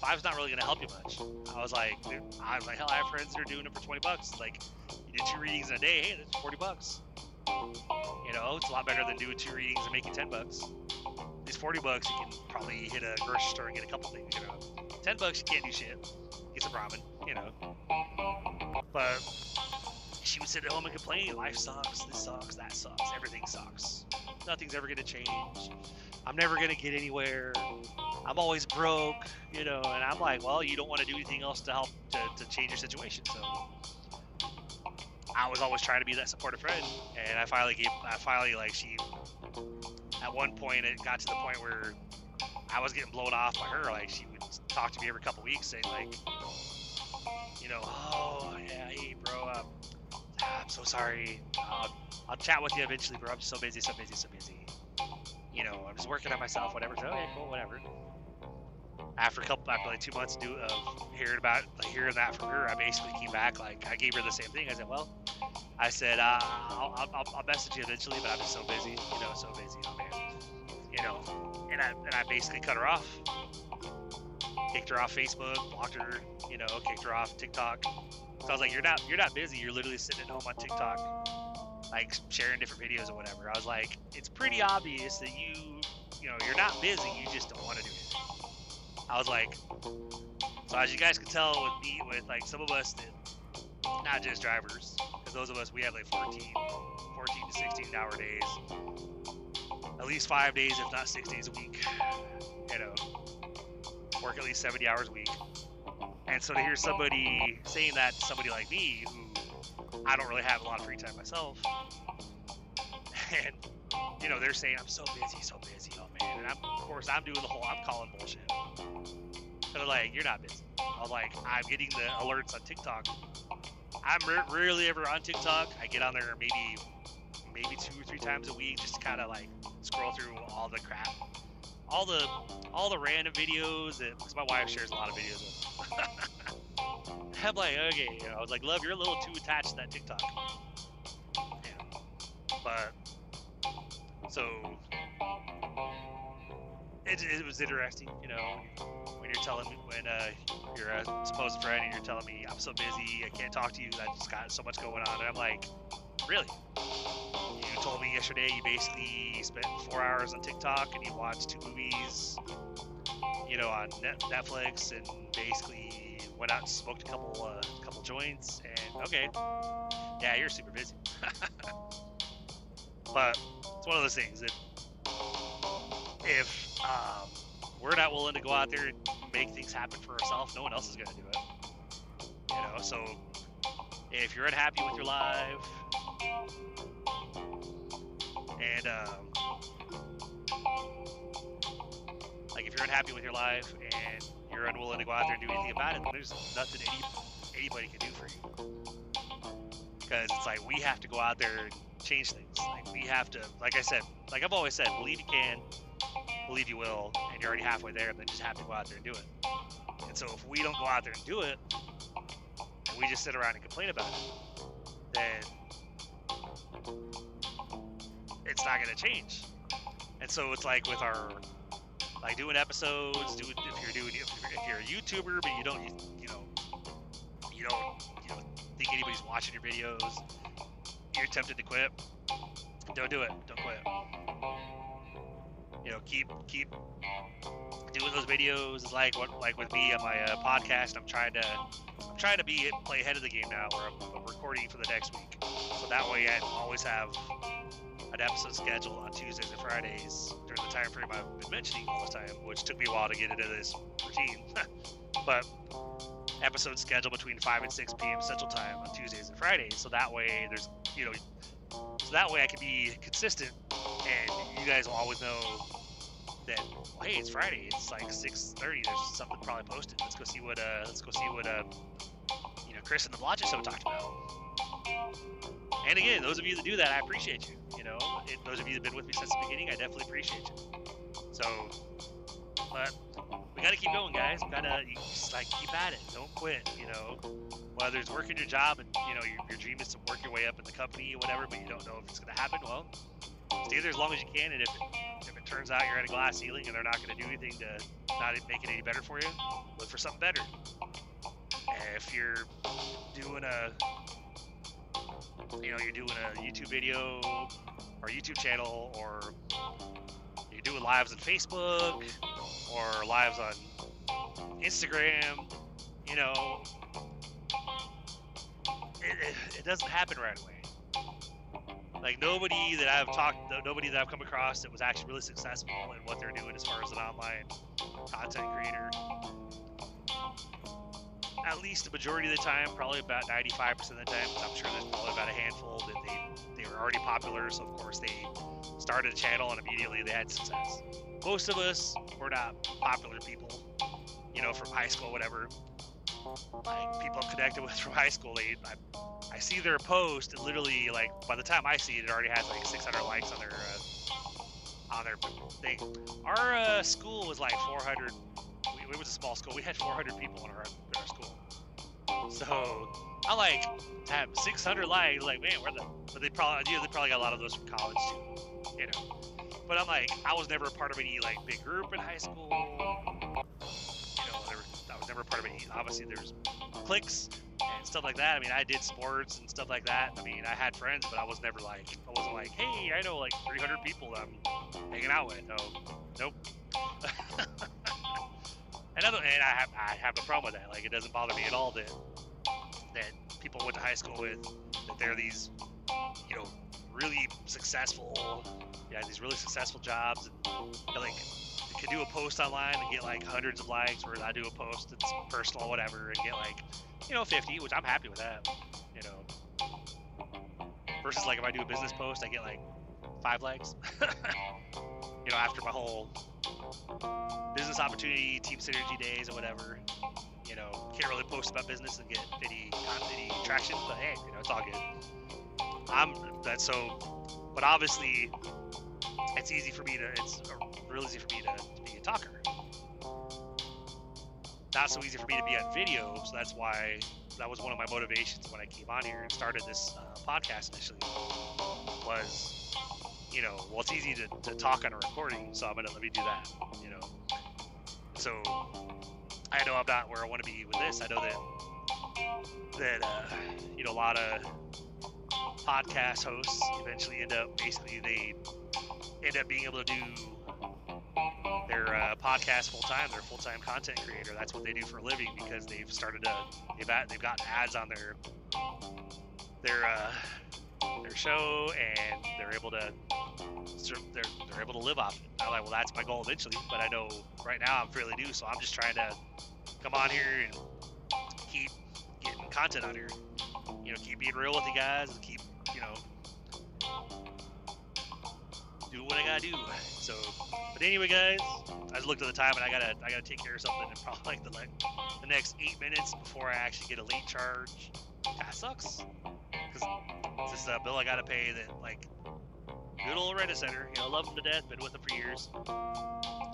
five's not really to help you much. I was like, I was like, hell, I have friends that are doing it for 20 bucks. Like, you did two readings in a day, hey, that's 40 bucks. You know, it's a lot better than doing two readings and making 10 bucks. These 40 bucks, you can probably hit a grocery store and get a couple things, you know. 10 bucks, you can't do shit. Get some ramen, you know. But she would sit at home and complain, life sucks, this sucks, that sucks, everything sucks. Nothing's ever gonna change. I'm never gonna get anywhere. I'm always broke, you know, and I'm like, well, you don't want to do anything else to help to, to change your situation, so I was always trying to be that supportive friend, and I finally gave, I finally like she, at one point it got to the point where I was getting blown off by her, like she would talk to me every couple weeks saying like, you know, oh yeah, hey bro, um, I'm so sorry. I'll, I'll chat with you eventually, bro. I'm so busy, so busy, so busy. You know, I'm just working on myself, whatever. So, okay, cool, whatever. After a couple, after like two months do, of hearing about, like, hearing that from her, I basically came back. Like, I gave her the same thing. I said, well, I said, uh, I'll, I'll, I'll message you eventually, but I'm just so busy. You know, so busy, oh man. You know, and I, and I basically cut her off. Kicked her off Facebook, blocked her, you know, kicked her off TikTok, so I was like, you're not you're not busy. You're literally sitting at home on TikTok, like sharing different videos or whatever. I was like, it's pretty obvious that you you know, you're not busy. You just don't want to do it. I was like, so as you guys can tell with me, with like some of us that, not just drivers, because those of us, we have like 14, 14 to 16 hour days, at least five days, if not six days a week, you know, work at least 70 hours a week. And so to hear somebody saying that to somebody like me, who I don't really have a lot of free time myself, and you know they're saying I'm so busy, so busy, oh man, and I'm, of course I'm doing the whole I'm calling bullshit. And they're like, you're not busy. I was like, I'm getting the alerts on TikTok. I'm re- rarely ever on TikTok. I get on there maybe maybe two or three times a week, just kind of like scroll through all the crap, all the all the random videos. Because my wife shares a lot of videos. I'm like, okay, you know, I was like, love, you're a little too attached to that TikTok. Yeah. But so it, it was interesting, you know, when you're telling me when uh, you're a supposed friend and you're telling me I'm so busy, I can't talk to you, I just got so much going on, and I'm like, really? You told me yesterday you basically spent four hours on TikTok and you watched two movies, you know, on Netflix, and basically went out and smoked a couple uh, couple joints, and okay, yeah, you're super busy. but it's one of those things that if um, we're not willing to go out there and make things happen for ourselves, no one else is going to do it. You know, so if you're unhappy with your life, and um, like if you're unhappy with your life and you're unwilling to go out there and do anything about it, there's nothing any, anybody can do for you. Because it's like we have to go out there and change things. Like we have to, like I said, like I've always said, believe you can, believe you will, and you're already halfway there. And then just have to go out there and do it. And so if we don't go out there and do it, and we just sit around and complain about it, then it's not going to change. And so it's like with our like doing episodes, if you're doing if you're, if you're a YouTuber but you don't you know you don't you don't think anybody's watching your videos, you're tempted to quit. Don't do it. Don't quit. You know, keep keep doing those videos. Like what like with me on my uh, podcast, I'm trying to I'm trying to be play ahead of the game now, where I'm, I'm recording for the next week, so that way I always have an episode scheduled on Tuesdays and Fridays during the time frame I've been mentioning all the time, which took me a while to get into this routine. but episode scheduled between 5 and 6 p.m. Central Time on Tuesdays and Fridays, so that way there's, you know, so that way I can be consistent, and you guys will always know that hey, it's Friday, it's like 6:30. There's something probably posted. Let's go see what uh, let's go see what uh, you know, Chris and the Blotches show talked about. And again, those of you that do that, I appreciate you. You know, it, those of you that've been with me since the beginning, I definitely appreciate you. So, but we gotta keep going, guys. We gotta just like keep at it. Don't quit. You know, whether it's working your job and you know your, your dream is to work your way up in the company or whatever, but you don't know if it's gonna happen. Well, stay there as long as you can, and if it, if it turns out you're at a glass ceiling and they're not gonna do anything to not make it any better for you, look for something better. If you're doing a you know you're doing a YouTube video or YouTube channel or you're doing lives on Facebook or lives on Instagram, you know, it, it, it doesn't happen right away. Like nobody that I've talked, nobody that I've come across that was actually really successful in what they're doing as far as an online content creator at least the majority of the time, probably about 95% of the time. I'm sure there's probably about a handful that they, they were already popular, so of course they started a channel and immediately they had success. Most of us were not popular people, you know, from high school, whatever. Like people connected with from high school, they I, I see their post and literally like by the time I see it, it already has like 600 likes on their uh, on their thing. Our uh, school was like 400 We, it was a small school. We had 400 people in our, in our school. So I like have 600 likes. Like, man, where the? But they probably, you know, they probably got a lot of those from college too. You know. But I'm like, I was never a part of any like big group in high school. You know, there, I was never part of any. Obviously, there's cliques and stuff like that. I mean, I did sports and stuff like that. I mean, I had friends, but I was never like, I wasn't like, hey, I know like 300 people that I'm hanging out with. No, nope. and, other, and I have I have a problem with that. Like it doesn't bother me at all that that people went to high school with that they're these you know really successful yeah these really successful jobs and like can do a post online and get like hundreds of likes whereas I do a post that's personal whatever and get like you know 50 which I'm happy with that you know. Versus like if I do a business post I get like five likes. You know after my whole business opportunity team synergy days or whatever you know can't really post about business and get any any traction but hey you know it's all good I'm that's so, but obviously, it's easy for me to. It's real easy for me to, to be a talker. Not so easy for me to be on video, so that's why that was one of my motivations when I came on here and started this uh, podcast initially. Was you know, well, it's easy to, to talk on a recording, so I'm gonna let me do that. You know, so I know I'm not where I want to be with this. I know that that uh, you know a lot of podcast hosts eventually end up basically they end up being able to do their uh, podcast full time. They're full time content creator. That's what they do for a living because they've started to they've they've got ads on their their uh, their show and they're able to they're, they're able to live off it. I'm like, well, that's my goal eventually, but I know right now I'm fairly new, so I'm just trying to come on here and keep getting content on here. You know, keep being real with you guys and keep you know, do what I gotta do. So, but anyway, guys, I just looked at the time and I gotta I gotta take care of something in probably like the like the next eight minutes before I actually get a late charge. That sucks this is a bill I gotta pay that like good old Rent-A-Center. You know, love them to death, been with them for years.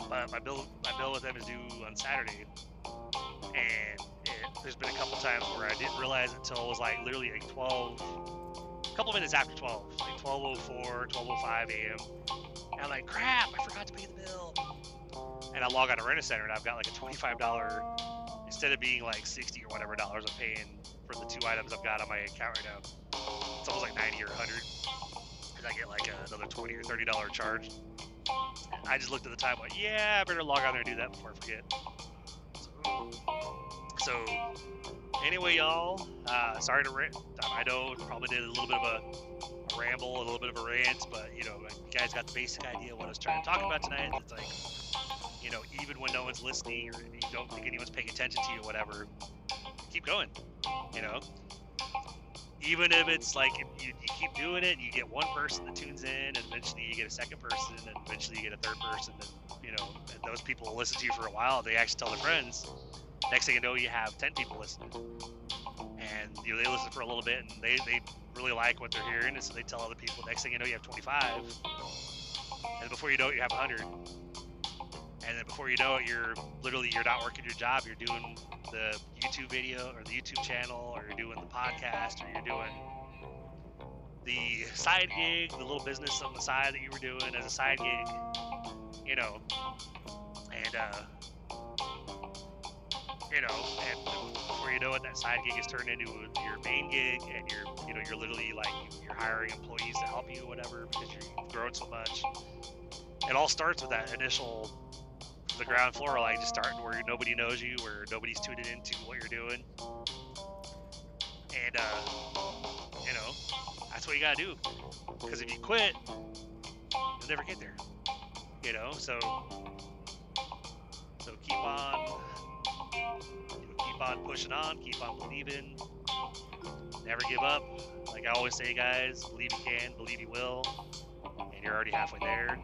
But my bill my bill with them is due on Saturday, and it, there's been a couple times where I didn't realize until it was like literally like 12 a couple minutes after 12, like 12:04, 12:05 a.m. And I'm like, crap, I forgot to pay the bill. And I log on to Rent-A-Center and I've got like a $25 instead of being like 60 or whatever dollars I'm paying for the two items I've got on my account right now. It's almost like 90 or 100. And I get like another 20 or 30 dollar charge. I just looked at the time, like, yeah, I better log on there and do that before I forget. So, anyway, y'all, uh, sorry to rant. I know probably did a little bit of a, a, ramble, a little bit of a rant, but you know, you guys got the basic idea what I was trying to talk about tonight. It's like, you know, even when no one's listening or you don't think anyone's paying attention to you, or whatever, keep going. You know, even if it's like if you, you keep doing it, you get one person that tunes in, and eventually you get a second person, and eventually you get a third person, and you know, and those people will listen to you for a while. They actually tell their friends next thing you know, you have 10 people listening. And you know, they listen for a little bit and they, they really like what they're hearing. And so they tell other people. Next thing you know, you have 25. And before you know it, you have 100. And then before you know it, you're literally you're not working your job. You're doing the YouTube video or the YouTube channel, or you're doing the podcast, or you're doing the side gig, the little business on the side that you were doing as a side gig. You know, and uh, you know, and before you know it, that side gig is turned into your main gig, and you're, you know, you're literally like you're hiring employees to help you, whatever, because you've grown so much. It all starts with that initial, the ground floor, like just starting where nobody knows you, where nobody's tuning into what you're doing, and uh, you know, that's what you gotta do. Because if you quit, you'll never get there. You know, so so keep on keep on pushing on, keep on believing, never give up. Like I always say, guys, believe you can, believe you will, and you're already halfway there.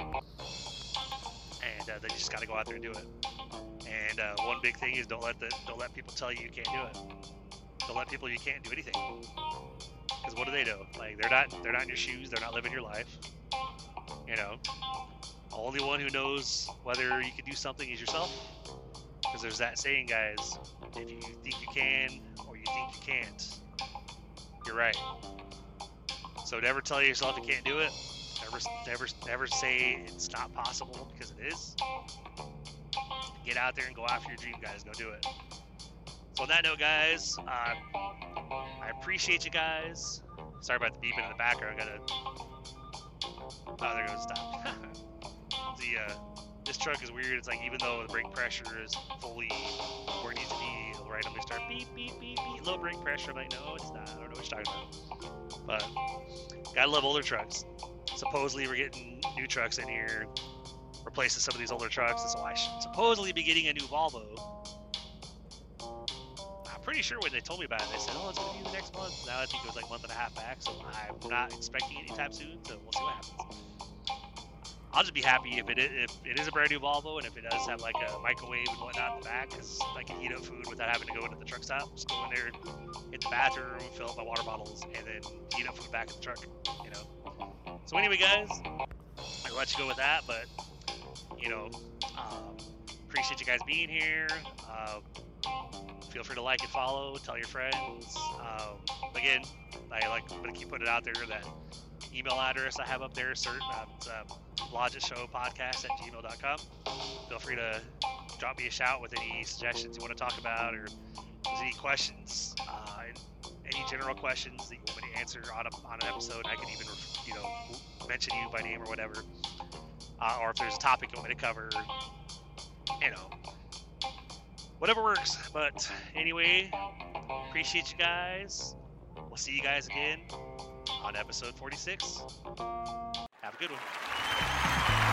And uh, then you just got to go out there and do it. And uh, one big thing is don't let the don't let people tell you you can't do it. Don't let people you can't do anything. Because what do they know? Like they're not they're not in your shoes. They're not living your life. You know, only one who knows whether you can do something is yourself. Because there's that saying, guys, if you think you can or you think you can't, you're right. So never tell yourself you can't do it. Never, never, never say it's not possible because it is. Get out there and go after your dream, guys. Go do it. So on that note, guys, uh, I appreciate you guys. Sorry about the beeping in the background. I gotta. Oh, there goes stop. the uh, this truck is weird. It's like even though the brake pressure is fully where it needs to be, it'll randomly start beep beep beep beep, low brake pressure. I'm like, no, it's not. I don't know what you're talking about. But gotta love older trucks. Supposedly we're getting new trucks in here, replacing some of these older trucks, and so I should supposedly be getting a new Volvo. I'm pretty sure when they told me about it, they said, "Oh, it's gonna be the next month." Now I think it was like a month and a half back, so I'm not expecting it anytime soon. So we'll see what happens. I'll just be happy if it is, if it is a brand new Volvo and if it does have like a microwave and whatnot in the back, because I can heat up food without having to go into the truck stop. Just go in there, hit the bathroom, fill up my water bottles, and then heat up food back in the truck. You know. So anyway, guys, I'll let you go with that. But you know, um, appreciate you guys being here. Um, feel free to like and follow. Tell your friends. Um, again, I like I'm gonna keep putting it out there that email address I have up there, cert, uh, um, podcast at gmail.com. Feel free to drop me a shout with any suggestions you want to talk about or any questions, uh, any general questions that you want me to answer on, a, on an episode. I can even, you know, mention you by name or whatever. Uh, or if there's a topic you want me to cover, you know, whatever works. But anyway, appreciate you guys. We'll see you guys again on episode 46. Have a good one.